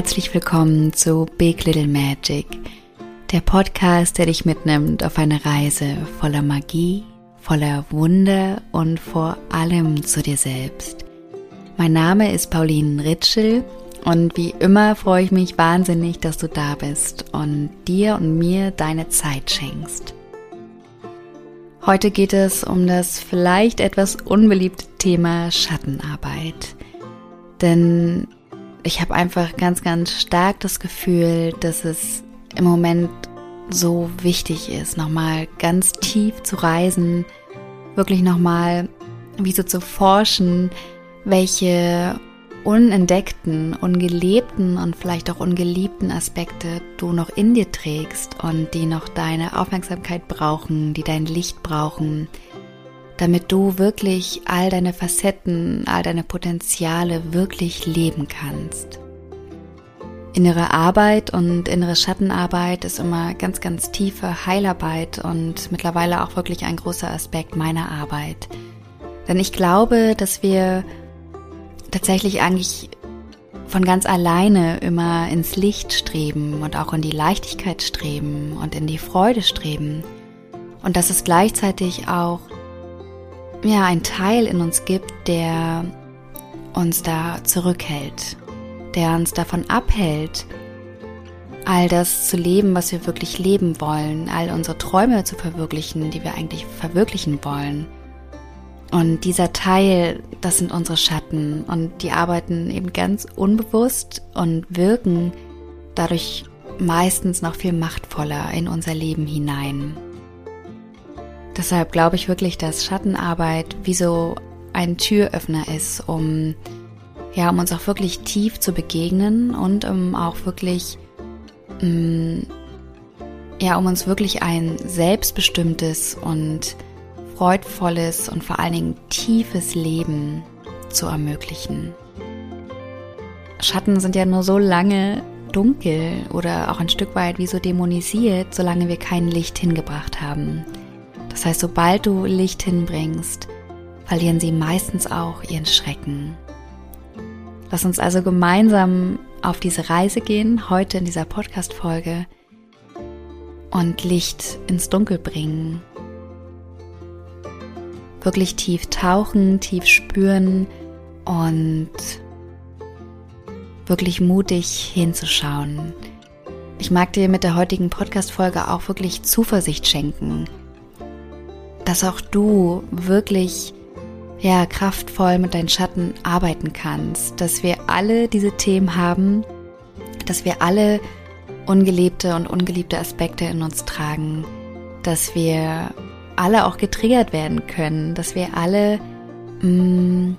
Herzlich willkommen zu Big Little Magic, der Podcast, der dich mitnimmt auf eine Reise voller Magie, voller Wunder und vor allem zu dir selbst. Mein Name ist Pauline Ritschel und wie immer freue ich mich wahnsinnig, dass du da bist und dir und mir deine Zeit schenkst. Heute geht es um das vielleicht etwas unbeliebte Thema Schattenarbeit. Denn ich habe einfach ganz, ganz stark das Gefühl, dass es im Moment so wichtig ist, nochmal ganz tief zu reisen, wirklich nochmal wie so zu forschen, welche unentdeckten, ungelebten und vielleicht auch ungeliebten Aspekte du noch in dir trägst und die noch deine Aufmerksamkeit brauchen, die dein Licht brauchen, damit du wirklich all deine Facetten, all deine Potenziale wirklich leben kannst. Innere Arbeit und innere Schattenarbeit ist immer ganz, ganz tiefe Heilarbeit und mittlerweile auch wirklich ein großer Aspekt meiner Arbeit. Denn ich glaube, dass wir tatsächlich eigentlich von ganz alleine immer ins Licht streben und auch in die Leichtigkeit streben und in die Freude streben. Und dass es gleichzeitig auch ja, ein Teil in uns gibt, der uns da zurückhält, der uns davon abhält, all das zu leben, was wir wirklich leben wollen, all unsere Träume zu verwirklichen, die wir eigentlich verwirklichen wollen. Und dieser Teil, das sind unsere Schatten und die arbeiten eben ganz unbewusst und wirken dadurch meistens noch viel machtvoller in unser Leben hinein. Deshalb glaube ich wirklich, dass Schattenarbeit wie so ein Türöffner ist, um ja, um uns auch wirklich tief zu begegnen und um auch wirklich mh, mm, ja, um uns wirklich ein selbstbestimmtes und freudvolles und vor allen Dingen tiefes Leben zu ermöglichen. Schatten sind ja nur so lange dunkel oder auch ein Stück weit wie so dämonisiert, solange wir kein Licht hingebracht haben. Das heißt, sobald du Licht hinbringst, verlieren sie meistens auch ihren Schrecken. Lass uns also gemeinsam auf diese Reise gehen, heute in dieser Podcast-Folge und Licht ins Dunkel bringen. Wirklich tief tauchen, tief spüren und wirklich mutig hinzuschauen. Ich mag dir mit der heutigen Podcast-Folge auch wirklich Zuversicht schenken, dass auch du wirklich ja kraftvoll mit deinen Schatten arbeiten kannst, dass wir alle diese Themen haben, dass wir alle ungelebte und ungeliebte Aspekte in uns tragen, dass wir alle auch getriggert werden können, dass wir alle mh, mm,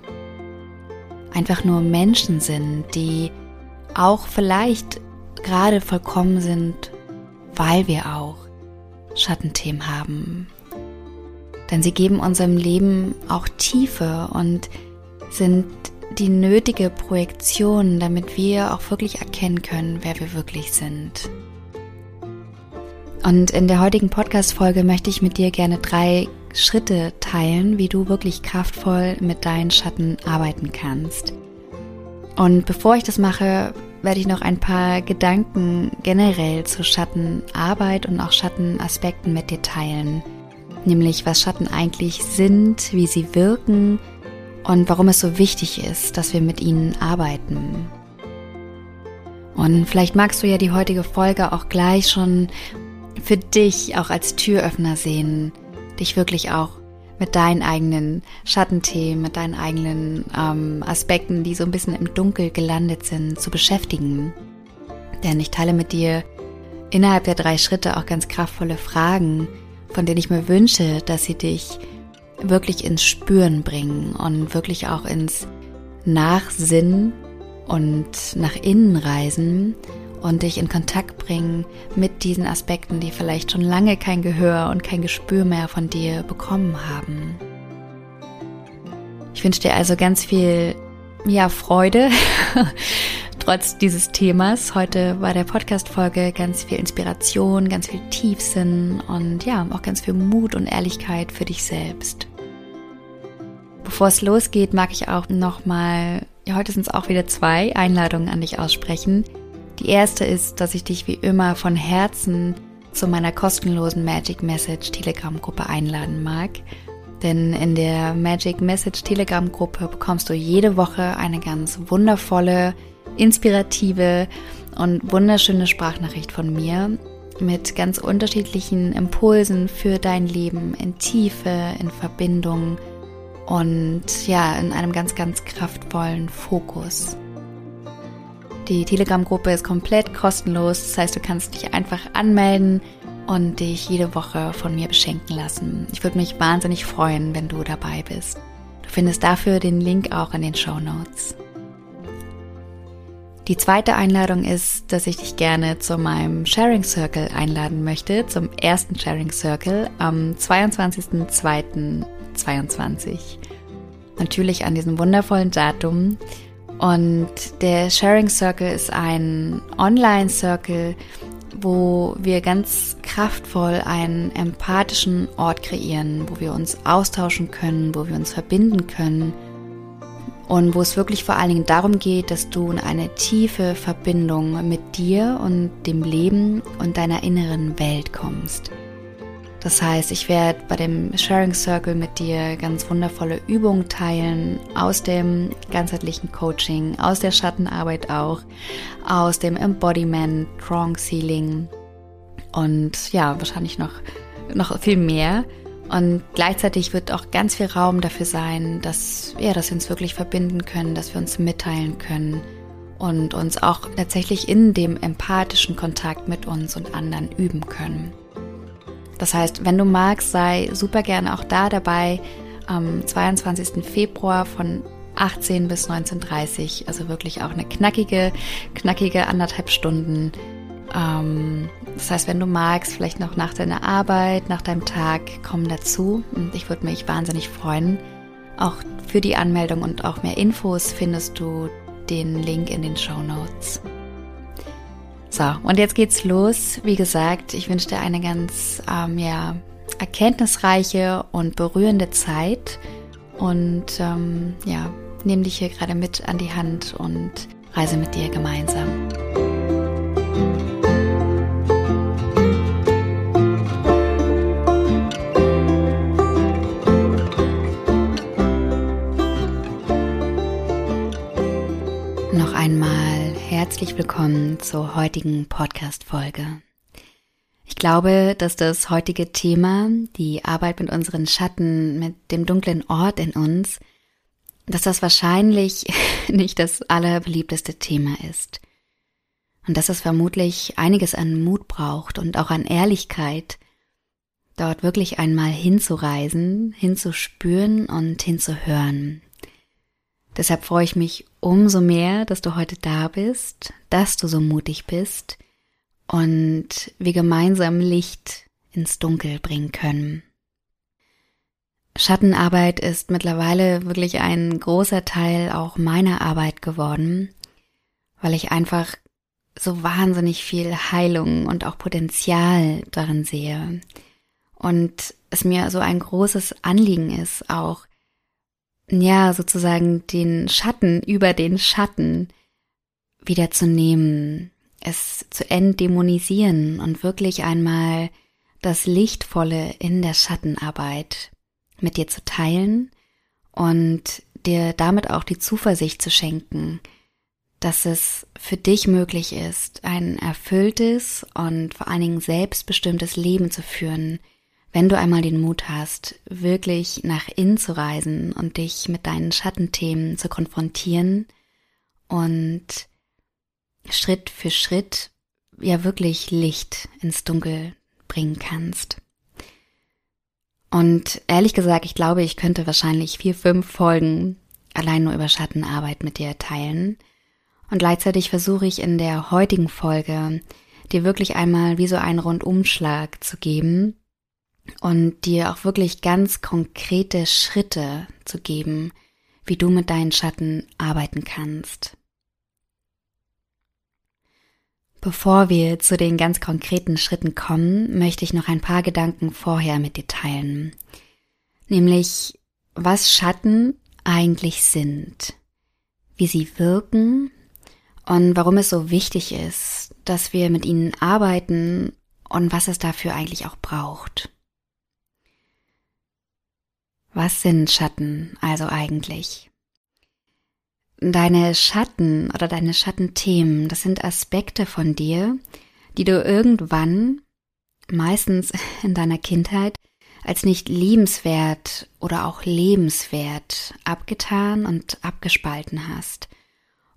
einfach nur Menschen sind, die auch vielleicht gerade vollkommen sind, weil wir auch Schattenthemen haben, denn sie geben unserem Leben auch Tiefe und sind die nötige Projektion, damit wir auch wirklich erkennen können, wer wir wirklich sind. Und in der heutigen Podcast-Folge möchte ich mit dir gerne drei Schritte teilen, wie du wirklich kraftvoll mit deinen Schatten arbeiten kannst. Und bevor ich das mache, werde ich noch ein paar Gedanken generell zur Schattenarbeit und auch Schattenaspekten mit dir teilen nämlich was Schatten eigentlich sind, wie sie wirken und warum es so wichtig ist, dass wir mit ihnen arbeiten. Und vielleicht magst du ja die heutige Folge auch gleich schon für dich auch als Türöffner sehen, dich wirklich auch mit deinen eigenen Schattenthemen, mit deinen eigenen ähm, Aspekten, die so ein bisschen im Dunkel gelandet sind, zu beschäftigen. Denn ich teile mit dir innerhalb der drei Schritte auch ganz kraftvolle Fragen, von denen ich mir wünsche, dass sie dich wirklich ins Spüren bringen und wirklich auch ins Nachsinnen und nach innen reisen und dich in Kontakt bringen mit diesen Aspekten, die vielleicht schon lange kein Gehör und kein Gespür mehr von dir bekommen haben. Ich wünsche dir also ganz viel ja, Freude trotz dieses Themas. Heute war der Podcast-Folge ganz viel Inspiration, ganz viel Tiefsinn und ja, auch ganz viel Mut und Ehrlichkeit für dich selbst. Bevor es losgeht, mag ich auch nochmal ja, heute sind es auch wieder zwei Einladungen an dich aussprechen. Die erste ist, dass ich dich wie immer von Herzen zu meiner kostenlosen Magic Message Telegram Gruppe einladen mag. Denn in der Magic Message Telegram Gruppe bekommst du jede Woche eine ganz wundervolle, inspirative und wunderschöne Sprachnachricht von mir mit ganz unterschiedlichen Impulsen für dein Leben in Tiefe, in Verbindung und ja, in einem ganz, ganz kraftvollen Fokus. Die Telegram-Gruppe ist komplett kostenlos, das heißt, du kannst dich einfach anmelden und dich jede Woche von mir beschenken lassen. Ich würde mich wahnsinnig freuen, wenn du dabei bist. Du findest dafür den Link auch in den Show Notes. Die zweite Einladung ist, dass ich dich gerne zu meinem Sharing Circle einladen möchte, zum ersten Sharing Circle am 22.02.22. Natürlich an diesem wundervollen Datum. Und der Sharing Circle ist ein Online-Circle, wo wir ganz kraftvoll einen empathischen Ort kreieren, wo wir uns austauschen können, wo wir uns verbinden können und wo es wirklich vor allen Dingen darum geht, dass du in eine tiefe Verbindung mit dir und dem Leben und deiner inneren Welt kommst. Das heißt, ich werde bei dem Sharing Circle mit dir ganz wundervolle Übungen teilen aus dem ganzheitlichen Coaching, aus der Schattenarbeit auch, aus dem Embodiment, Strong Sealing und ja, wahrscheinlich noch, noch viel mehr. Und gleichzeitig wird auch ganz viel Raum dafür sein, dass, ja, dass wir uns wirklich verbinden können, dass wir uns mitteilen können und uns auch tatsächlich in dem empathischen Kontakt mit uns und anderen üben können. Das heißt, wenn du magst, sei super gerne auch da dabei am 22. Februar von 18 bis 19.30 also wirklich auch eine knackige, knackige anderthalb Stunden. Ähm, das heißt, wenn du magst, vielleicht noch nach deiner Arbeit, nach deinem Tag, komm dazu und ich würde mich wahnsinnig freuen. Auch für die Anmeldung und auch mehr Infos findest du den Link in den Show Notes. So, und jetzt geht's los. Wie gesagt, ich wünsche dir eine ganz ähm, ja, erkenntnisreiche und berührende Zeit. Und ähm, ja, nehme dich hier gerade mit an die Hand und reise mit dir gemeinsam. Einmal herzlich willkommen zur heutigen Podcast-Folge. Ich glaube, dass das heutige Thema, die Arbeit mit unseren Schatten, mit dem dunklen Ort in uns, dass das wahrscheinlich nicht das allerbeliebteste Thema ist. Und dass es vermutlich einiges an Mut braucht und auch an Ehrlichkeit, dort wirklich einmal hinzureisen, hinzuspüren und hinzuhören, Deshalb freue ich mich umso mehr, dass du heute da bist, dass du so mutig bist und wir gemeinsam Licht ins Dunkel bringen können. Schattenarbeit ist mittlerweile wirklich ein großer Teil auch meiner Arbeit geworden, weil ich einfach so wahnsinnig viel Heilung und auch Potenzial darin sehe. Und es mir so ein großes Anliegen ist, auch ja, sozusagen den Schatten über den Schatten wieder zu nehmen, es zu entdämonisieren und wirklich einmal das Lichtvolle in der Schattenarbeit mit dir zu teilen und dir damit auch die Zuversicht zu schenken, dass es für dich möglich ist, ein erfülltes und vor allen Dingen selbstbestimmtes Leben zu führen, wenn du einmal den Mut hast, wirklich nach innen zu reisen und dich mit deinen Schattenthemen zu konfrontieren und Schritt für Schritt ja wirklich Licht ins Dunkel bringen kannst. Und ehrlich gesagt, ich glaube, ich könnte wahrscheinlich vier, fünf Folgen allein nur über Schattenarbeit mit dir teilen. Und gleichzeitig versuche ich in der heutigen Folge dir wirklich einmal wie so einen Rundumschlag zu geben, und dir auch wirklich ganz konkrete Schritte zu geben, wie du mit deinen Schatten arbeiten kannst. Bevor wir zu den ganz konkreten Schritten kommen, möchte ich noch ein paar Gedanken vorher mit dir teilen. Nämlich, was Schatten eigentlich sind, wie sie wirken und warum es so wichtig ist, dass wir mit ihnen arbeiten und was es dafür eigentlich auch braucht. Was sind Schatten also eigentlich? Deine Schatten oder deine Schattenthemen, das sind Aspekte von dir, die du irgendwann, meistens in deiner Kindheit, als nicht liebenswert oder auch lebenswert abgetan und abgespalten hast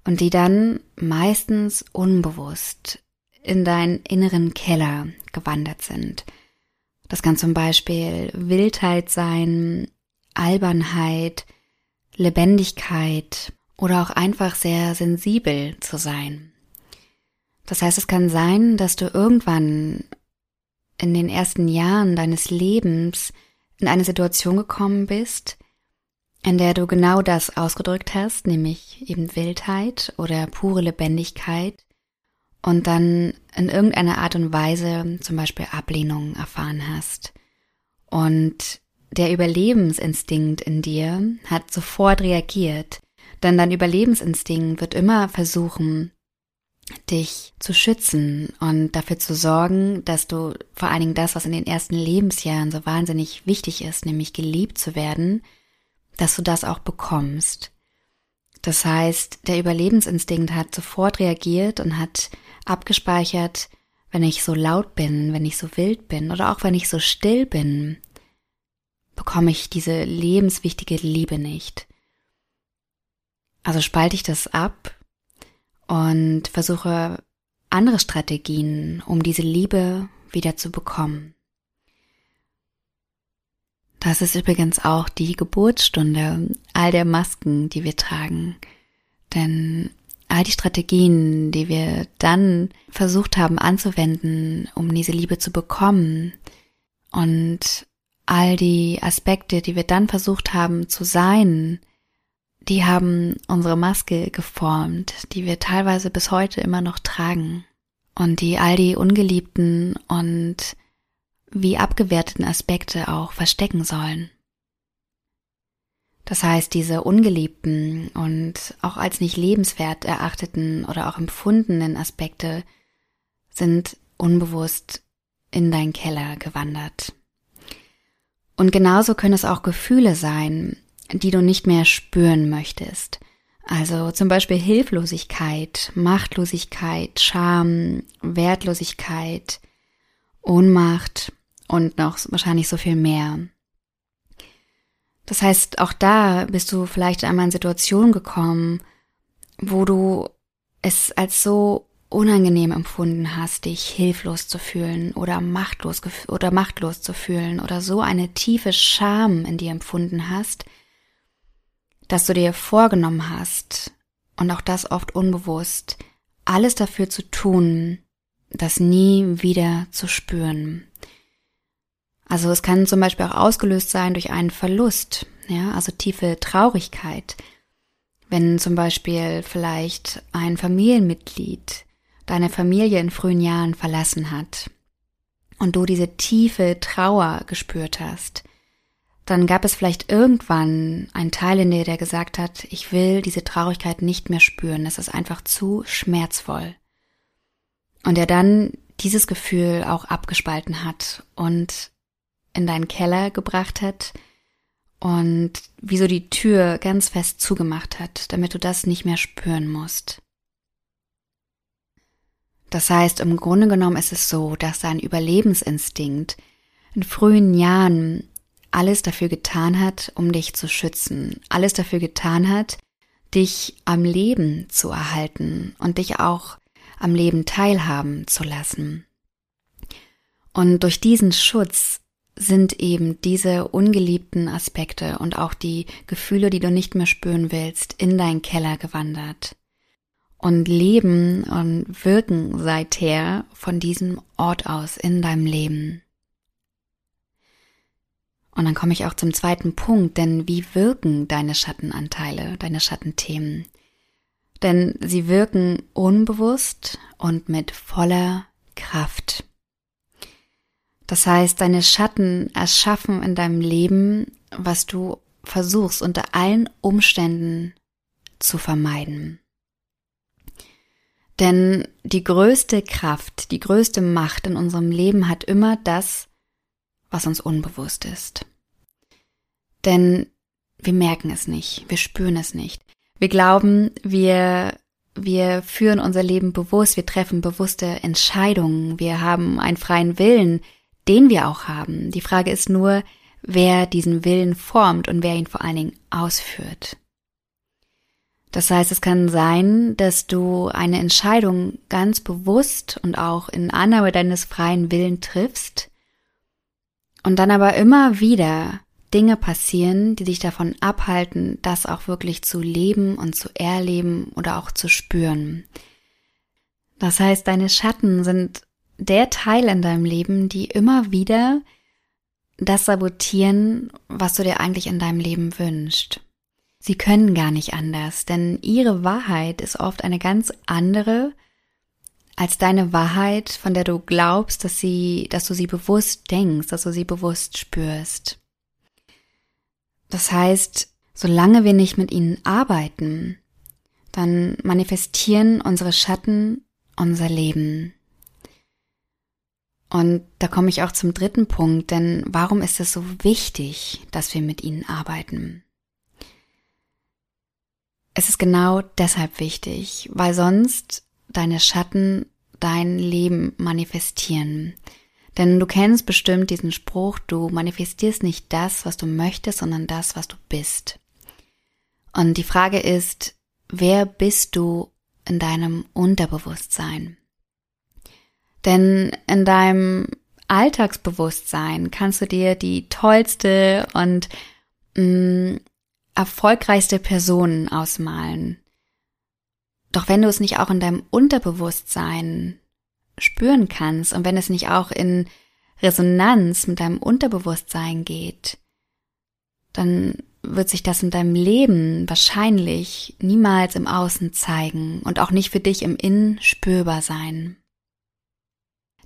und die dann meistens unbewusst in deinen inneren Keller gewandert sind. Das kann zum Beispiel Wildheit sein, Albernheit, Lebendigkeit oder auch einfach sehr sensibel zu sein. Das heißt, es kann sein, dass du irgendwann in den ersten Jahren deines Lebens in eine Situation gekommen bist, in der du genau das ausgedrückt hast, nämlich eben Wildheit oder pure Lebendigkeit und dann in irgendeiner Art und Weise zum Beispiel Ablehnung erfahren hast. Und der Überlebensinstinkt in dir hat sofort reagiert, denn dein Überlebensinstinkt wird immer versuchen, dich zu schützen und dafür zu sorgen, dass du vor allen Dingen das, was in den ersten Lebensjahren so wahnsinnig wichtig ist, nämlich geliebt zu werden, dass du das auch bekommst. Das heißt, der Überlebensinstinkt hat sofort reagiert und hat abgespeichert, wenn ich so laut bin, wenn ich so wild bin oder auch wenn ich so still bin, bekomme ich diese lebenswichtige Liebe nicht. Also spalte ich das ab und versuche andere Strategien, um diese Liebe wieder zu bekommen. Das ist übrigens auch die Geburtsstunde all der Masken, die wir tragen. Denn all die Strategien, die wir dann versucht haben anzuwenden, um diese Liebe zu bekommen und all die Aspekte, die wir dann versucht haben zu sein, die haben unsere Maske geformt, die wir teilweise bis heute immer noch tragen und die all die ungeliebten und wie abgewerteten Aspekte auch verstecken sollen. Das heißt, diese ungeliebten und auch als nicht lebenswert erachteten oder auch empfundenen Aspekte sind unbewusst in dein Keller gewandert. Und genauso können es auch Gefühle sein, die du nicht mehr spüren möchtest. Also zum Beispiel Hilflosigkeit, Machtlosigkeit, Scham, Wertlosigkeit, Ohnmacht und noch wahrscheinlich so viel mehr. Das heißt, auch da bist du vielleicht einmal in Situationen gekommen, wo du es als so unangenehm empfunden hast, dich hilflos zu fühlen oder machtlos oder machtlos zu fühlen oder so eine tiefe Scham in dir empfunden hast, dass du dir vorgenommen hast, und auch das oft unbewusst, alles dafür zu tun, das nie wieder zu spüren. Also es kann zum Beispiel auch ausgelöst sein durch einen Verlust, ja, also tiefe Traurigkeit. Wenn zum Beispiel vielleicht ein Familienmitglied deine Familie in frühen Jahren verlassen hat und du diese tiefe Trauer gespürt hast, dann gab es vielleicht irgendwann einen Teil in dir, der gesagt hat, ich will diese Traurigkeit nicht mehr spüren, es ist einfach zu schmerzvoll. Und der dann dieses Gefühl auch abgespalten hat und in deinen Keller gebracht hat und wie so die Tür ganz fest zugemacht hat, damit du das nicht mehr spüren musst. Das heißt, im Grunde genommen ist es so, dass dein Überlebensinstinkt in frühen Jahren alles dafür getan hat, um dich zu schützen, alles dafür getan hat, dich am Leben zu erhalten und dich auch am Leben teilhaben zu lassen. Und durch diesen Schutz sind eben diese ungeliebten Aspekte und auch die Gefühle, die du nicht mehr spüren willst, in deinen Keller gewandert und leben und wirken seither von diesem Ort aus in deinem Leben. Und dann komme ich auch zum zweiten Punkt, denn wie wirken deine Schattenanteile, deine Schattenthemen? Denn sie wirken unbewusst und mit voller Kraft. Das heißt, deine Schatten erschaffen in deinem Leben, was du versuchst unter allen Umständen zu vermeiden. Denn die größte Kraft, die größte Macht in unserem Leben hat immer das, was uns unbewusst ist. Denn wir merken es nicht, wir spüren es nicht. Wir glauben, wir, wir führen unser Leben bewusst, wir treffen bewusste Entscheidungen, wir haben einen freien Willen, den wir auch haben. Die Frage ist nur, wer diesen Willen formt und wer ihn vor allen Dingen ausführt. Das heißt, es kann sein, dass du eine Entscheidung ganz bewusst und auch in Annahme deines freien Willen triffst und dann aber immer wieder Dinge passieren, die dich davon abhalten, das auch wirklich zu leben und zu erleben oder auch zu spüren. Das heißt, deine Schatten sind der Teil in deinem Leben, die immer wieder das sabotieren, was du dir eigentlich in deinem Leben wünschst. Sie können gar nicht anders, denn ihre Wahrheit ist oft eine ganz andere als deine Wahrheit, von der du glaubst, dass sie, dass du sie bewusst denkst, dass du sie bewusst spürst. Das heißt, solange wir nicht mit ihnen arbeiten, dann manifestieren unsere Schatten unser Leben. Und da komme ich auch zum dritten Punkt, denn warum ist es so wichtig, dass wir mit ihnen arbeiten? Es ist genau deshalb wichtig, weil sonst deine Schatten dein Leben manifestieren. Denn du kennst bestimmt diesen Spruch, du manifestierst nicht das, was du möchtest, sondern das, was du bist. Und die Frage ist, wer bist du in deinem Unterbewusstsein? Denn in deinem Alltagsbewusstsein kannst du dir die tollste und mh, mm, erfolgreichste Personen ausmalen. Doch wenn du es nicht auch in deinem Unterbewusstsein spüren kannst und wenn es nicht auch in Resonanz mit deinem Unterbewusstsein geht, dann wird sich das in deinem Leben wahrscheinlich niemals im Außen zeigen und auch nicht für dich im Innen spürbar sein.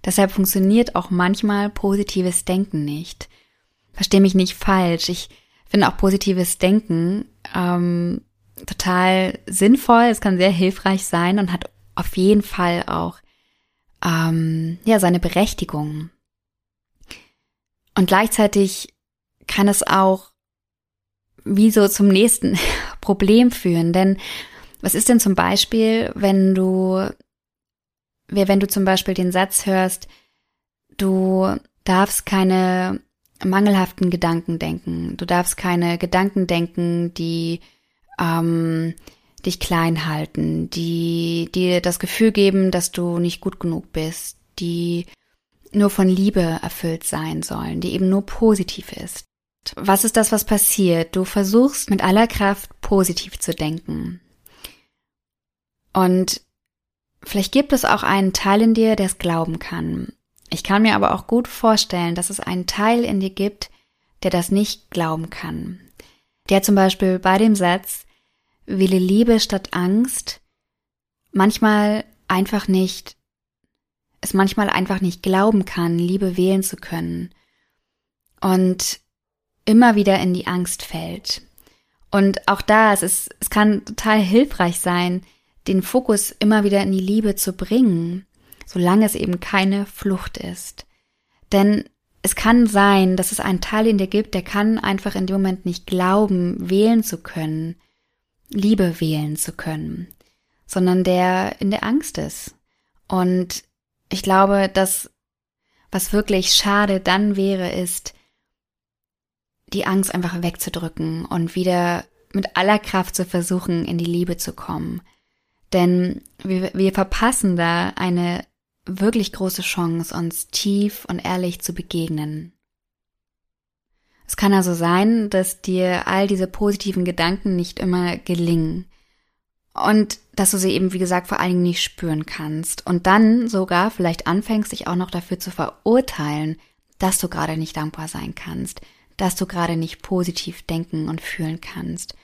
Deshalb funktioniert auch manchmal positives Denken nicht. Versteh mich nicht falsch. Ich finde auch positives Denken ähm, total sinnvoll. Es kann sehr hilfreich sein und hat auf jeden Fall auch ähm, ja seine Berechtigung. Und gleichzeitig kann es auch wie so zum nächsten Problem führen. Denn was ist denn zum Beispiel, wenn du, wenn du zum Beispiel den Satz hörst, du darfst keine mangelhaften Gedanken denken. Du darfst keine Gedanken denken, die ähm, dich klein halten, die dir das Gefühl geben, dass du nicht gut genug bist, die nur von Liebe erfüllt sein sollen, die eben nur positiv ist. Was ist das, was passiert? Du versuchst mit aller Kraft positiv zu denken. Und vielleicht gibt es auch einen Teil in dir, der es glauben kann. Ich kann mir aber auch gut vorstellen, dass es einen Teil in dir gibt, der das nicht glauben kann. Der zum Beispiel bei dem Satz, wähle Liebe statt Angst, manchmal einfach nicht, es manchmal einfach nicht glauben kann, Liebe wählen zu können. Und immer wieder in die Angst fällt. Und auch da, es ist, es kann total hilfreich sein, den Fokus immer wieder in die Liebe zu bringen solange es eben keine Flucht ist. Denn es kann sein, dass es einen Teil in dir gibt, der kann einfach in dem Moment nicht glauben, wählen zu können, Liebe wählen zu können, sondern der in der Angst ist. Und ich glaube, dass was wirklich schade dann wäre, ist, die Angst einfach wegzudrücken und wieder mit aller Kraft zu versuchen, in die Liebe zu kommen. Denn wir, wir verpassen da eine wirklich große Chance, uns tief und ehrlich zu begegnen. Es kann also sein, dass dir all diese positiven Gedanken nicht immer gelingen und dass du sie eben, wie gesagt, vor allen Dingen nicht spüren kannst und dann sogar vielleicht anfängst, dich auch noch dafür zu verurteilen, dass du gerade nicht dankbar sein kannst, dass du gerade nicht positiv denken und fühlen kannst,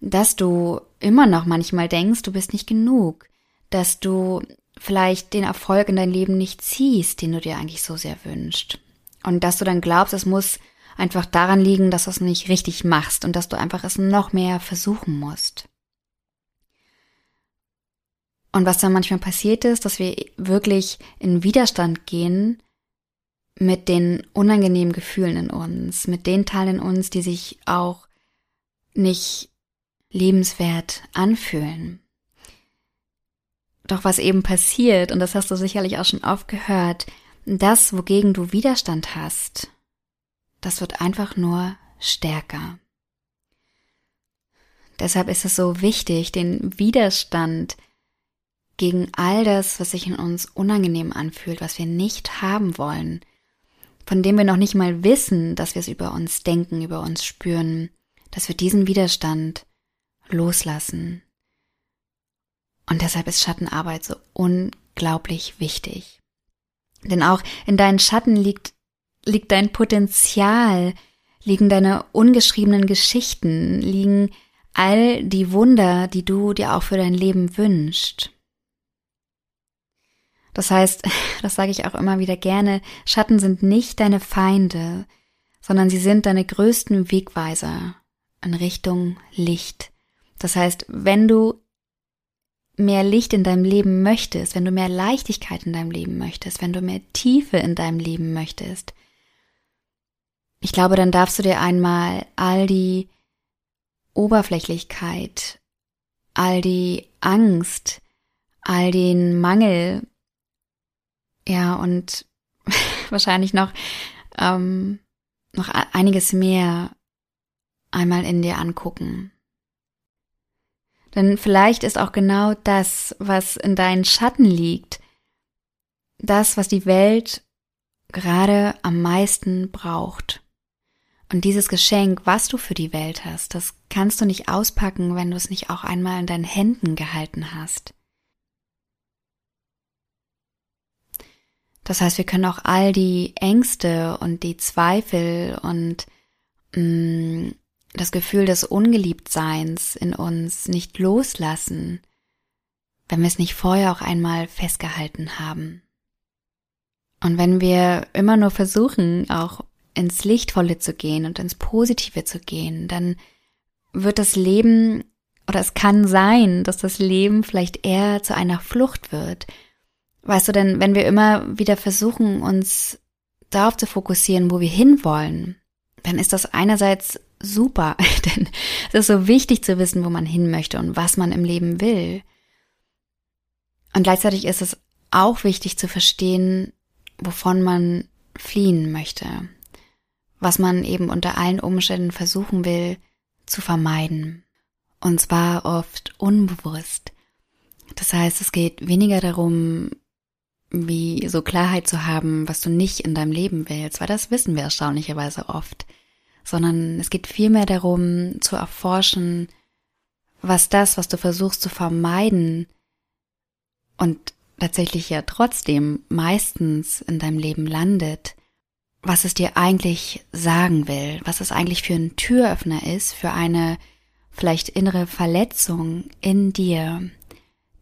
dass du immer noch manchmal denkst, du bist nicht genug, dass du vielleicht den Erfolg in dein Leben nicht ziehst, den du dir eigentlich so sehr wünschst. Und dass du dann glaubst, es muss einfach daran liegen, dass du es nicht richtig machst und dass du einfach es noch mehr versuchen musst. Und was dann manchmal passiert ist, dass wir wirklich in Widerstand gehen mit den unangenehmen Gefühlen in uns, mit den Teilen in uns, die sich auch nicht lebenswert anfühlen. Doch was eben passiert, und das hast du sicherlich auch schon oft gehört, das, wogegen du Widerstand hast, das wird einfach nur stärker. Deshalb ist es so wichtig, den Widerstand gegen all das, was sich in uns unangenehm anfühlt, was wir nicht haben wollen, von dem wir noch nicht mal wissen, dass wir es über uns denken, über uns spüren, dass wir diesen Widerstand loslassen. Und deshalb ist Schattenarbeit so unglaublich wichtig. Denn auch in deinen Schatten liegt, liegt dein Potenzial, liegen deine ungeschriebenen Geschichten, liegen all die Wunder, die du dir auch für dein Leben wünschst. Das heißt, das sage ich auch immer wieder gerne, Schatten sind nicht deine Feinde, sondern sie sind deine größten Wegweiser in Richtung Licht. Das heißt, wenn du mehr Licht in deinem Leben möchtest, wenn du mehr Leichtigkeit in deinem Leben möchtest, wenn du mehr Tiefe in deinem Leben möchtest, ich glaube, dann darfst du dir einmal all die Oberflächlichkeit, all die Angst, all den Mangel, ja, und wahrscheinlich noch, ähm, noch einiges mehr einmal in dir angucken. Denn vielleicht ist auch genau das, was in deinen Schatten liegt, das, was die Welt gerade am meisten braucht. Und dieses Geschenk, was du für die Welt hast, das kannst du nicht auspacken, wenn du es nicht auch einmal in deinen Händen gehalten hast. Das heißt, wir können auch all die Ängste und die Zweifel und mh, mm, das Gefühl des Ungeliebtseins in uns nicht loslassen, wenn wir es nicht vorher auch einmal festgehalten haben. Und wenn wir immer nur versuchen, auch ins Lichtvolle zu gehen und ins Positive zu gehen, dann wird das Leben oder es kann sein, dass das Leben vielleicht eher zu einer Flucht wird. Weißt du denn, wenn wir immer wieder versuchen, uns darauf zu fokussieren, wo wir hinwollen, dann ist das einerseits super, denn es ist so wichtig zu wissen, wo man hin möchte und was man im Leben will. Und gleichzeitig ist es auch wichtig zu verstehen, wovon man fliehen möchte, was man eben unter allen Umständen versuchen will zu vermeiden. Und zwar oft unbewusst. Das heißt, es geht weniger darum, wie so Klarheit zu haben, was du nicht in deinem Leben willst, weil das wissen wir erstaunlicherweise oft, sondern es geht vielmehr darum zu erforschen, was das, was du versuchst zu vermeiden und tatsächlich ja trotzdem meistens in deinem Leben landet, was es dir eigentlich sagen will, was es eigentlich für ein Türöffner ist, für eine vielleicht innere Verletzung in dir,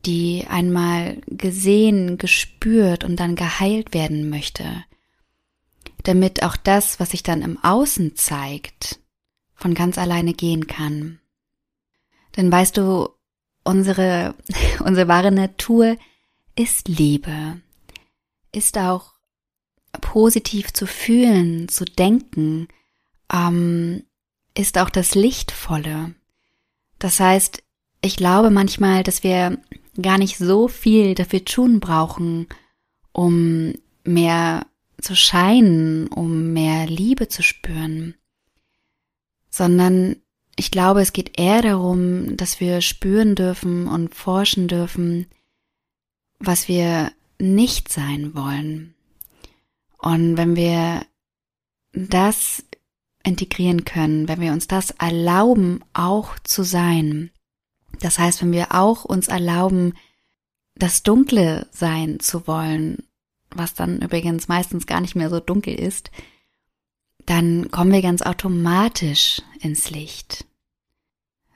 die einmal gesehen, gespürt und dann geheilt werden möchte, damit auch das, was sich dann im Außen zeigt, von ganz alleine gehen kann. Denn weißt du, unsere, unsere wahre Natur ist Liebe, ist auch positiv zu fühlen, zu denken, ähm, ist auch das Lichtvolle. Das heißt, ich glaube manchmal, dass wir gar nicht so viel dafür tun brauchen, um mehr zu scheinen, um mehr Liebe zu spüren, sondern ich glaube, es geht eher darum, dass wir spüren dürfen und forschen dürfen, was wir nicht sein wollen, und wenn wir das integrieren können, wenn wir uns das erlauben, auch zu sein, das heißt, wenn wir auch uns erlauben, das Dunkle sein zu wollen, was dann übrigens meistens gar nicht mehr so dunkel ist, dann kommen wir ganz automatisch ins Licht.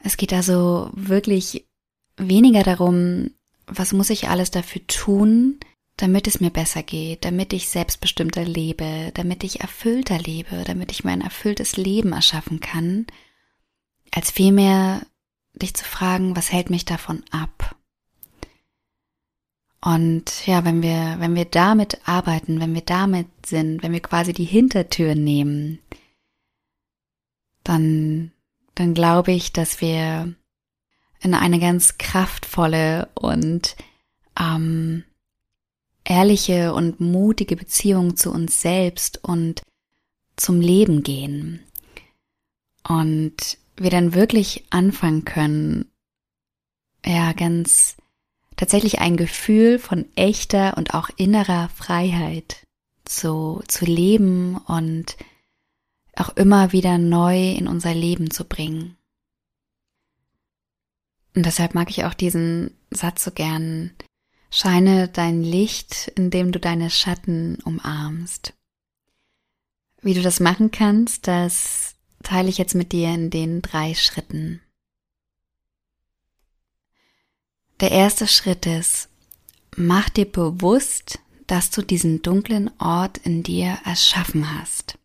Es geht also wirklich weniger darum, was muss ich alles dafür tun, damit es mir besser geht, damit ich selbstbestimmter lebe, damit ich erfüllter lebe, damit ich mein erfülltes Leben erschaffen kann, als vielmehr dich zu fragen, was hält mich davon ab? Und ja, wenn wir, wenn wir damit arbeiten, wenn wir damit sind, wenn wir quasi die Hintertür nehmen, dann, dann glaube ich, dass wir in eine ganz kraftvolle und ähm, ehrliche und mutige Beziehung zu uns selbst und zum Leben gehen. Und wir dann wirklich anfangen können, ja, ganz tatsächlich ein Gefühl von echter und auch innerer Freiheit zu, zu leben und auch immer wieder neu in unser Leben zu bringen. Und deshalb mag ich auch diesen Satz so gern, scheine dein Licht, indem du deine Schatten umarmst. Wie du das machen kannst, das teile ich jetzt mit dir in den drei Schritten. Der erste Schritt ist, mach dir bewusst, dass du diesen dunklen Ort in dir erschaffen hast.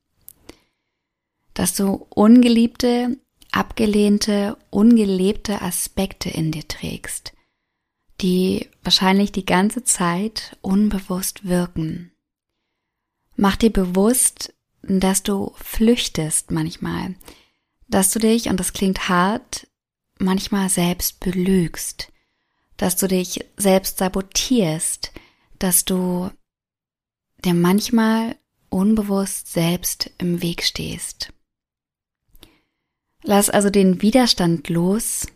Dass du ungeliebte, abgelehnte, ungelebte Aspekte in dir trägst, die wahrscheinlich die ganze Zeit unbewusst wirken. Mach dir bewusst, dass du flüchtest manchmal, dass du dich, und das klingt hart, manchmal selbst belügst, dass du dich selbst sabotierst, dass du dir manchmal unbewusst selbst im Weg stehst. Lass also den Widerstand los,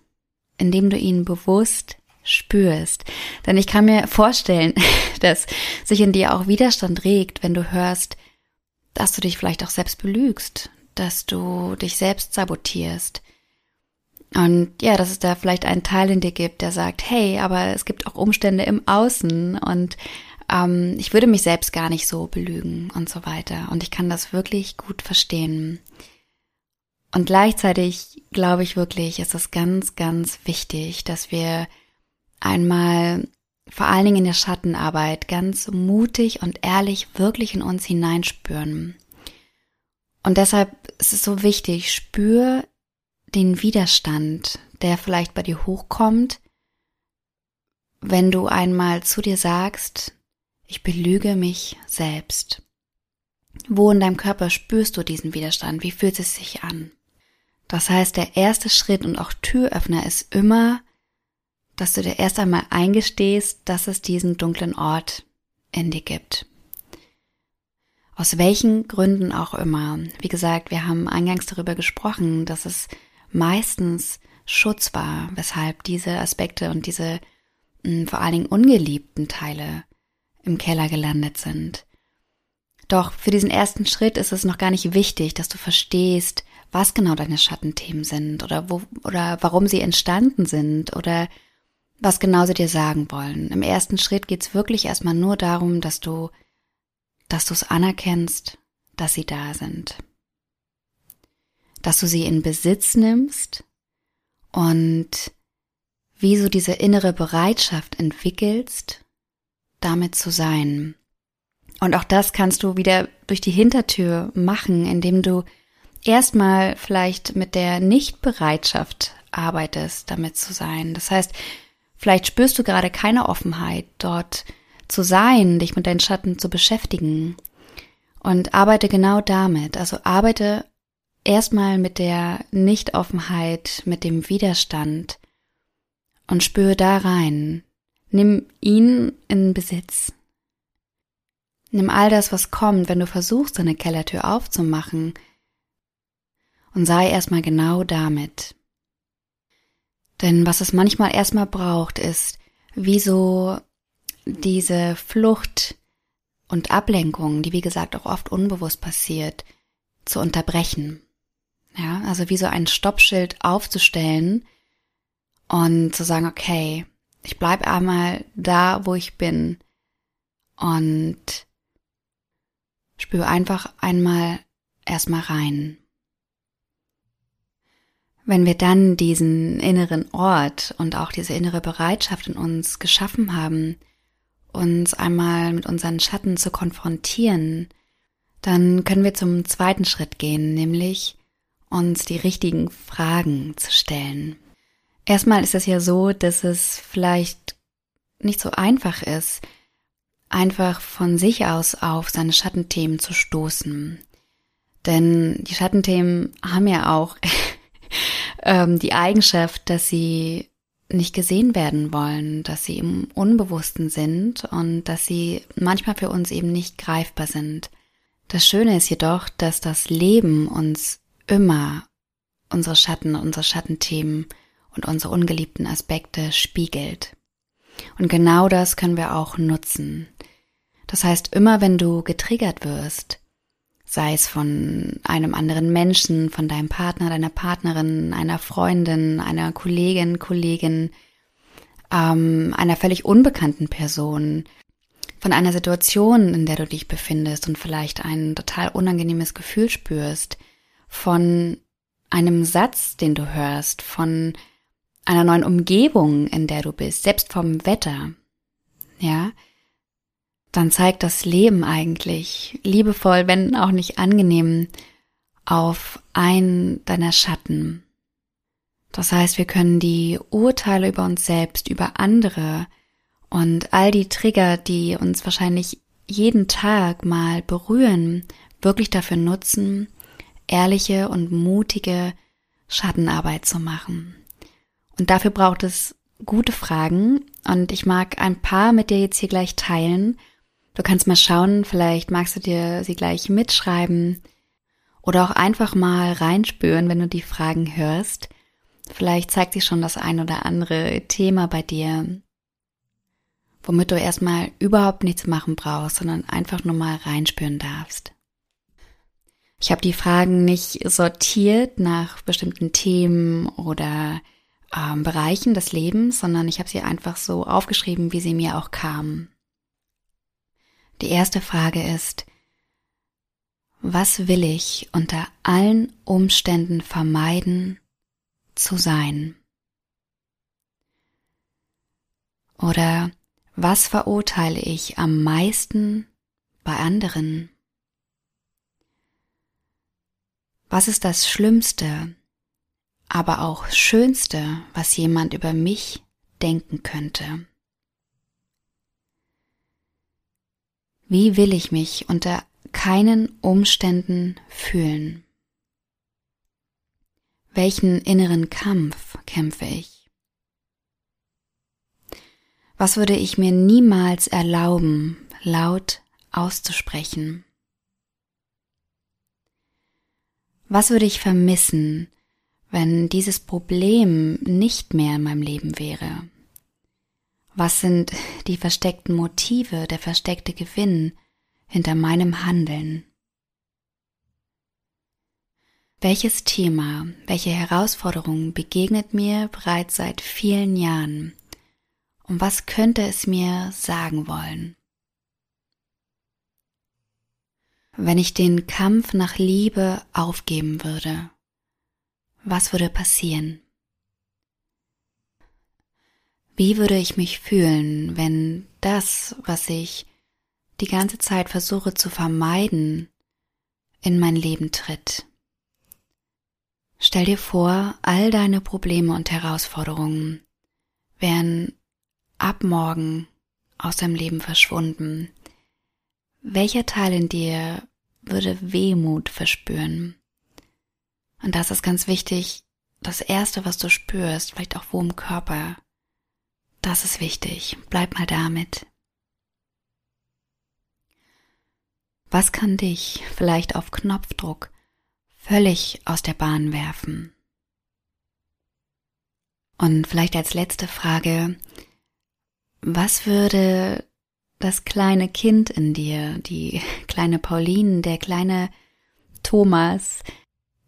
indem du ihn bewusst spürst. Denn ich kann mir vorstellen, dass sich in dir auch Widerstand regt, wenn du hörst, dass du dich vielleicht auch selbst belügst, dass du dich selbst sabotierst, und ja, dass es da vielleicht einen Teil in dir gibt, der sagt, hey, aber es gibt auch Umstände im Außen und ähm, ich würde mich selbst gar nicht so belügen und so weiter. Und ich kann das wirklich gut verstehen. Und gleichzeitig glaube ich wirklich, ist es ganz, ganz wichtig, dass wir einmal vor allen Dingen in der Schattenarbeit ganz mutig und ehrlich wirklich in uns hineinspüren. Und deshalb ist es so wichtig, spür den Widerstand, der vielleicht bei dir hochkommt, wenn du einmal zu dir sagst, ich belüge mich selbst. Wo in deinem Körper spürst du diesen Widerstand? Wie fühlt es sich an? Das heißt, der erste Schritt und auch Türöffner ist immer, dass du dir erst einmal eingestehst, dass es diesen dunklen Ort in dir gibt. Aus welchen Gründen auch immer. Wie gesagt, wir haben eingangs darüber gesprochen, dass es meistens Schutz war, weshalb diese Aspekte und diese mh, hm, vor allen Dingen ungeliebten Teile im Keller gelandet sind. Doch für diesen ersten Schritt ist es noch gar nicht wichtig, dass du verstehst, was genau deine Schattenthemen sind oder wo oder warum sie entstanden sind oder was genau sie dir sagen wollen. Im ersten Schritt geht es wirklich erstmal nur darum, dass du, dass du es anerkennst, dass sie da sind dass du sie in Besitz nimmst und wie so diese innere Bereitschaft entwickelst, damit zu sein. Und auch das kannst du wieder durch die Hintertür machen, indem du erstmal vielleicht mit der Nichtbereitschaft arbeitest, damit zu sein. Das heißt, vielleicht spürst du gerade keine Offenheit, dort zu sein, dich mit deinen Schatten zu beschäftigen. Und arbeite genau damit. Also arbeite erstmal mit der Nichtoffenheit, mit dem Widerstand und spüre da rein. Nimm ihn in Besitz. Nimm all das, was kommt, wenn du versuchst, deine Kellertür aufzumachen und sei erstmal genau damit. Denn was es manchmal erstmal braucht, ist, wie so diese Flucht und Ablenkung, die wie gesagt auch oft unbewusst passiert, zu unterbrechen. Ja, also wie so ein Stoppschild aufzustellen und zu sagen, okay, ich bleib einmal da, wo ich bin und spüre einfach einmal erstmal rein. Wenn wir dann diesen inneren Ort und auch diese innere Bereitschaft in uns geschaffen haben, uns einmal mit unseren Schatten zu konfrontieren, dann können wir zum zweiten Schritt gehen, nämlich uns die richtigen Fragen zu stellen. Erstmal ist es ja so, dass es vielleicht nicht so einfach ist, einfach von sich aus auf seine Schattenthemen zu stoßen. Denn die Schattenthemen haben ja auch ähm, die Eigenschaft, dass sie nicht gesehen werden wollen, dass sie im Unbewussten sind und dass sie manchmal für uns eben nicht greifbar sind. Das Schöne ist jedoch, dass das Leben uns immer unsere Schatten, unsere Schattenthemen und unsere ungeliebten Aspekte spiegelt. Und genau das können wir auch nutzen. Das heißt, immer wenn du getriggert wirst, sei es von einem anderen Menschen, von deinem Partner, deiner Partnerin, einer Freundin, einer Kollegin, Kollegin, ähm, einer völlig unbekannten Person, von einer Situation, in der du dich befindest und vielleicht ein total unangenehmes Gefühl spürst, von einem Satz, den du hörst, von einer neuen Umgebung, in der du bist, selbst vom Wetter, ja, dann zeigt das Leben eigentlich liebevoll, wenn auch nicht angenehm, auf ein deiner Schatten. Das heißt, wir können die Urteile über uns selbst, über andere und all die Trigger, die uns wahrscheinlich jeden Tag mal berühren, wirklich dafür nutzen, ehrliche und mutige Schattenarbeit zu machen. Und dafür braucht es gute Fragen und ich mag ein paar mit dir jetzt hier gleich teilen Du kannst mal schauen, vielleicht magst du dir sie gleich mitschreiben oder auch einfach mal reinspüren, wenn du die Fragen hörst. Vielleicht zeigt sich schon das ein oder andere Thema bei dir, womit du erstmal überhaupt nichts machen brauchst, sondern einfach nur mal reinspüren darfst. Ich habe die Fragen nicht sortiert nach bestimmten Themen oder ähm, Bereichen des Lebens, sondern ich habe sie einfach so aufgeschrieben, wie sie mir auch kamen. Die erste Frage ist, was will ich unter allen Umständen vermeiden zu sein? Oder was verurteile ich am meisten bei anderen? Was ist das Schlimmste, aber auch Schönste, was jemand über mich denken könnte? Wie will ich mich unter keinen Umständen fühlen? Welchen inneren Kampf kämpfe ich? Was würde ich mir niemals erlauben, laut auszusprechen? Was würde ich vermissen, wenn dieses Problem nicht mehr in meinem Leben wäre? Was sind die versteckten Motive, der versteckte Gewinn hinter meinem Handeln? Welches Thema, welche Herausforderung begegnet mir bereits seit vielen Jahren? Und was könnte es mir sagen wollen? Wenn ich den Kampf nach Liebe aufgeben würde, was würde passieren? Wie würde ich mich fühlen, wenn das, was ich die ganze Zeit versuche zu vermeiden, in mein Leben tritt? Stell dir vor, all deine Probleme und Herausforderungen wären ab morgen aus deinem Leben verschwunden. Welcher Teil in dir würde Wehmut verspüren? Und das ist ganz wichtig, das Erste, was du spürst, vielleicht auch wo im Körper, das ist wichtig. Bleib mal damit. Was kann dich vielleicht auf Knopfdruck völlig aus der Bahn werfen? Und vielleicht als letzte Frage, was würde das kleine Kind in dir, die kleine Pauline, der kleine Thomas,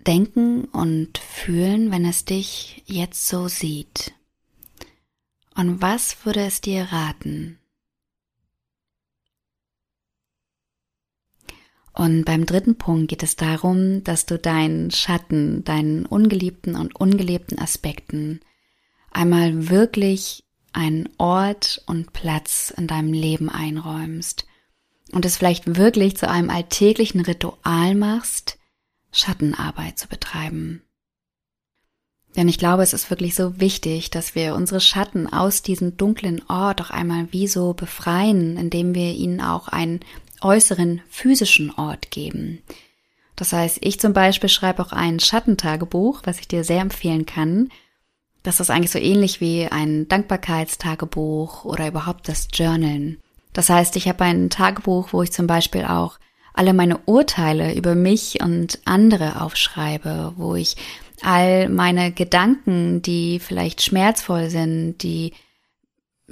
denken und fühlen, wenn es dich jetzt so sieht? Und was würde es dir raten? Und beim dritten Punkt geht es darum, dass du deinen Schatten, deinen ungeliebten und ungelebten Aspekten einmal wirklich einen Ort und Platz in deinem Leben einräumst und es vielleicht wirklich zu einem alltäglichen Ritual machst, Schattenarbeit zu betreiben. Denn ich glaube, es ist wirklich so wichtig, dass wir unsere Schatten aus diesem dunklen Ort auch einmal wie so befreien, indem wir ihnen auch einen äußeren physischen Ort geben. Das heißt, ich zum Beispiel schreibe auch ein Schattentagebuch, was ich dir sehr empfehlen kann. Das ist eigentlich so ähnlich wie ein Dankbarkeitstagebuch oder überhaupt das Journalen. Das heißt, ich habe ein Tagebuch, wo ich zum Beispiel auch alle meine Urteile über mich und andere aufschreibe, wo ich all meine Gedanken, die vielleicht schmerzvoll sind, die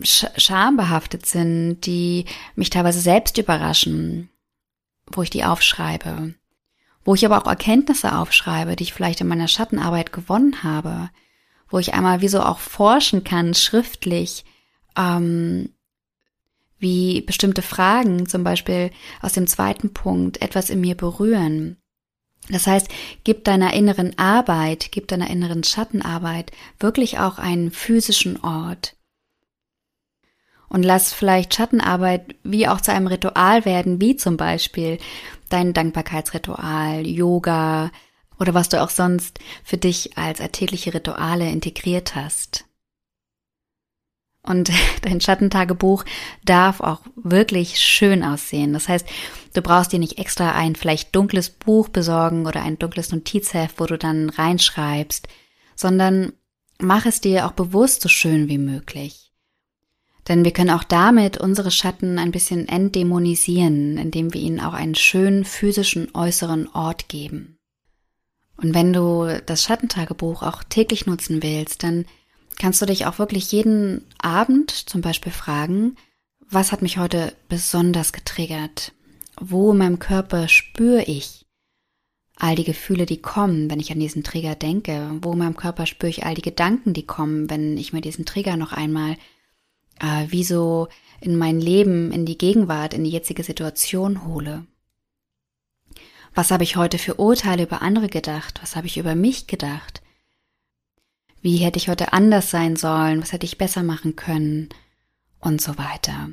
schambehaftet sind, die mich teilweise selbst überraschen, wo ich die aufschreibe, wo ich aber auch Erkenntnisse aufschreibe, die ich vielleicht in meiner Schattenarbeit gewonnen habe, wo ich einmal wie so auch forschen kann, schriftlich, ähm, wie bestimmte Fragen, zum Beispiel aus dem zweiten Punkt, etwas in mir berühren. Das heißt, gib deiner inneren Arbeit, gib deiner inneren Schattenarbeit wirklich auch einen physischen Ort. Und lass vielleicht Schattenarbeit wie auch zu einem Ritual werden, wie zum Beispiel dein Dankbarkeitsritual, Yoga oder was du auch sonst für dich als alltägliche Rituale integriert hast. Und dein Schattentagebuch darf auch wirklich schön aussehen. Das heißt, du brauchst dir nicht extra ein vielleicht dunkles Buch besorgen oder ein dunkles Notizheft, wo du dann reinschreibst, sondern mach es dir auch bewusst so schön wie möglich. Denn wir können auch damit unsere Schatten ein bisschen entdämonisieren, indem wir ihnen auch einen schönen physischen äußeren Ort geben. Und wenn du das Schattentagebuch auch täglich nutzen willst, dann kannst du dich auch wirklich jeden Abend zum Beispiel fragen, was hat mich heute besonders getriggert? Wo in meinem Körper spüre ich all die Gefühle, die kommen, wenn ich an diesen Trigger denke? Wo in meinem Körper spüre ich all die Gedanken, die kommen, wenn ich mir diesen Trigger noch einmal äh, wie so in mein Leben, in die Gegenwart, in die jetzige Situation hole? Was habe ich heute für Urteile über andere gedacht? Was habe ich über mich gedacht? Wie hätte ich heute anders sein sollen? Was hätte ich besser machen können? Und so weiter.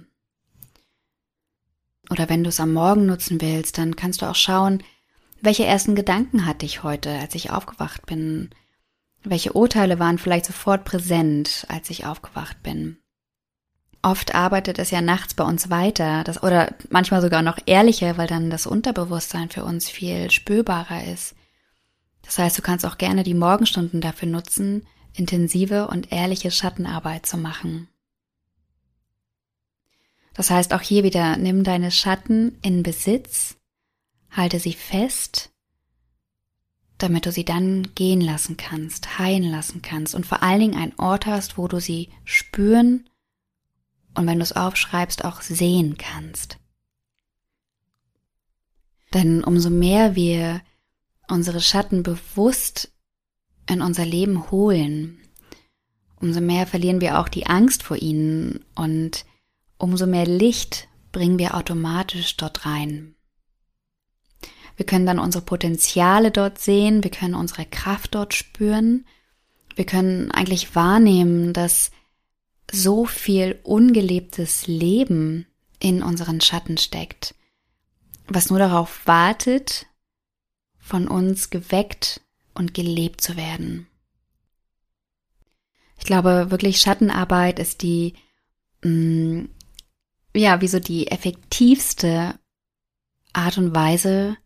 Oder wenn du es am Morgen nutzen willst, dann kannst du auch schauen, welche ersten Gedanken hatte ich heute, als ich aufgewacht bin? Welche Urteile waren vielleicht sofort präsent, als ich aufgewacht bin? Oft arbeitet es ja nachts bei uns weiter, das, oder manchmal sogar noch ehrlicher, weil dann das Unterbewusstsein für uns viel spürbarer ist. Das heißt, du kannst auch gerne die Morgenstunden dafür nutzen, intensive und ehrliche Schattenarbeit zu machen. Das heißt auch hier wieder, nimm deine Schatten in Besitz, halte sie fest, damit du sie dann gehen lassen kannst, heilen lassen kannst und vor allen Dingen einen Ort hast, wo du sie spüren und wenn du es aufschreibst, auch sehen kannst. Denn umso mehr wir unsere Schatten bewusst in unser Leben holen, umso mehr verlieren wir auch die Angst vor ihnen und umso mehr Licht bringen wir automatisch dort rein. Wir können dann unsere Potenziale dort sehen, wir können unsere Kraft dort spüren, wir können eigentlich wahrnehmen, dass so viel ungelebtes Leben in unseren Schatten steckt, was nur darauf wartet, von uns geweckt und gelebt zu werden. Ich glaube, wirklich Schattenarbeit ist die, mh, mm, ja, wie so die effektivste Art und Weise,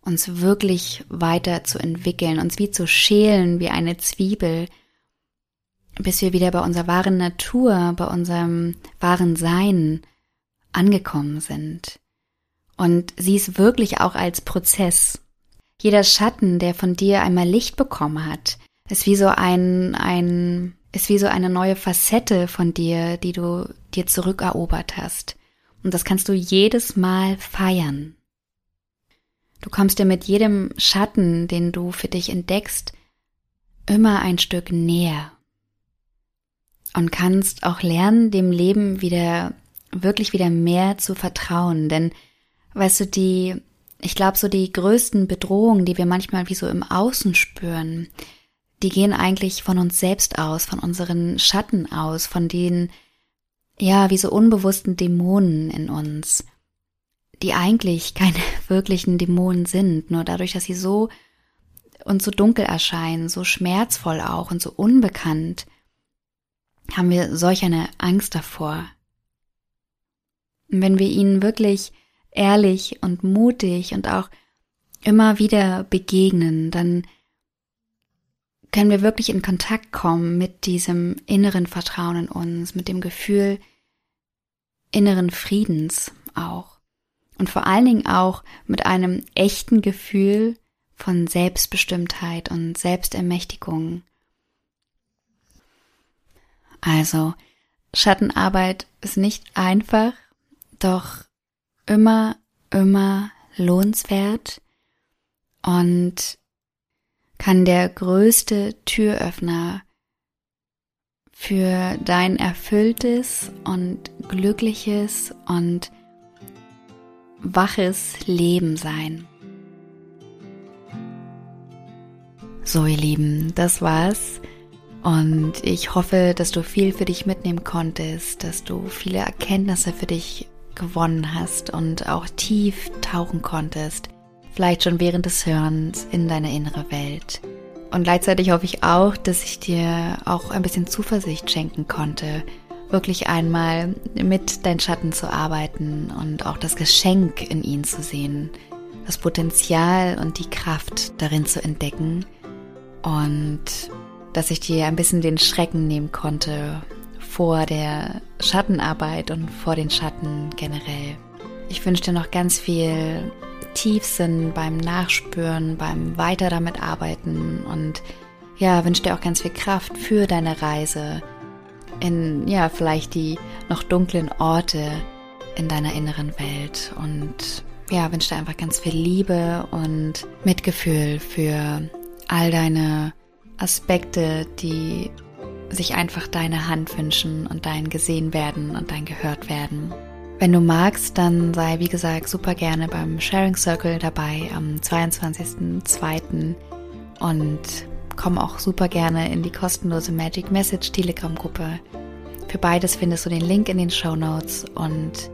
uns wirklich weiter zu entwickeln, uns wie zu schälen wie eine Zwiebel, bis wir wieder bei unserer wahren Natur, bei unserem wahren Sein angekommen sind. Und sie ist wirklich auch als Prozess. Jeder Schatten, der von dir einmal Licht bekommen hat, ist wie so ein, ein, ist wie so eine neue Facette von dir, die du dir zurückerobert hast. Und das kannst du jedes Mal feiern. Du kommst dir mit jedem Schatten, den du für dich entdeckst, immer ein Stück näher. Und kannst auch lernen, dem Leben wieder, wirklich wieder mehr zu vertrauen. Denn, weißt du, die, ich glaube, so die größten Bedrohungen, die wir manchmal wie so im Außen spüren, die gehen eigentlich von uns selbst aus, von unseren Schatten aus, von den, ja, wie so unbewussten Dämonen in uns, die eigentlich keine wirklichen Dämonen sind, nur dadurch, dass sie so uns so dunkel erscheinen, so schmerzvoll auch und so unbekannt, haben wir solch eine Angst davor. Und wenn wir ihnen wirklich ehrlich und mutig und auch immer wieder begegnen, dann können wir wirklich in Kontakt kommen mit diesem inneren Vertrauen in uns, mit dem Gefühl inneren Friedens auch. Und vor allen Dingen auch mit einem echten Gefühl von Selbstbestimmtheit und Selbstermächtigung. Also, Schattenarbeit ist nicht einfach, doch immer, immer lohnenswert und kann der größte Türöffner für dein erfülltes und glückliches und waches Leben sein. So ihr Lieben, das war's. Und ich hoffe, dass du viel für dich mitnehmen konntest, dass du viele Erkenntnisse für dich gewonnen hast und auch tief tauchen konntest, vielleicht schon während des Hörens in deine innere Welt. Und gleichzeitig hoffe ich auch, dass ich dir auch ein bisschen Zuversicht schenken konnte, wirklich einmal mit deinen Schatten zu arbeiten und auch das Geschenk in ihnen zu sehen, das Potenzial und die Kraft darin zu entdecken und dass ich dir ein bisschen den Schrecken nehmen konnte vor der Schattenarbeit und vor den Schatten generell. Ich wünsche dir noch ganz viel Tiefsinn beim Nachspüren, beim weiter damit arbeiten und ja, wünsche dir auch ganz viel Kraft für deine Reise in ja, vielleicht die noch dunklen Orte in deiner inneren Welt und ja, wünsche dir einfach ganz viel Liebe und Mitgefühl für all deine Aspekte, die sich einfach deine Hand wünschen und dein gesehen werden und dein gehört werden. Wenn du magst, dann sei wie gesagt super gerne beim Sharing Circle dabei am 22.02. und komm auch super gerne in die kostenlose Magic Message Telegram Gruppe. Für beides findest du den Link in den Show Notes und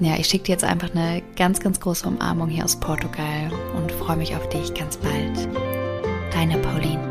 ja, ich schicke dir jetzt einfach eine ganz, ganz große Umarmung hier aus Portugal und freue mich auf dich ganz bald. Deine Pauline.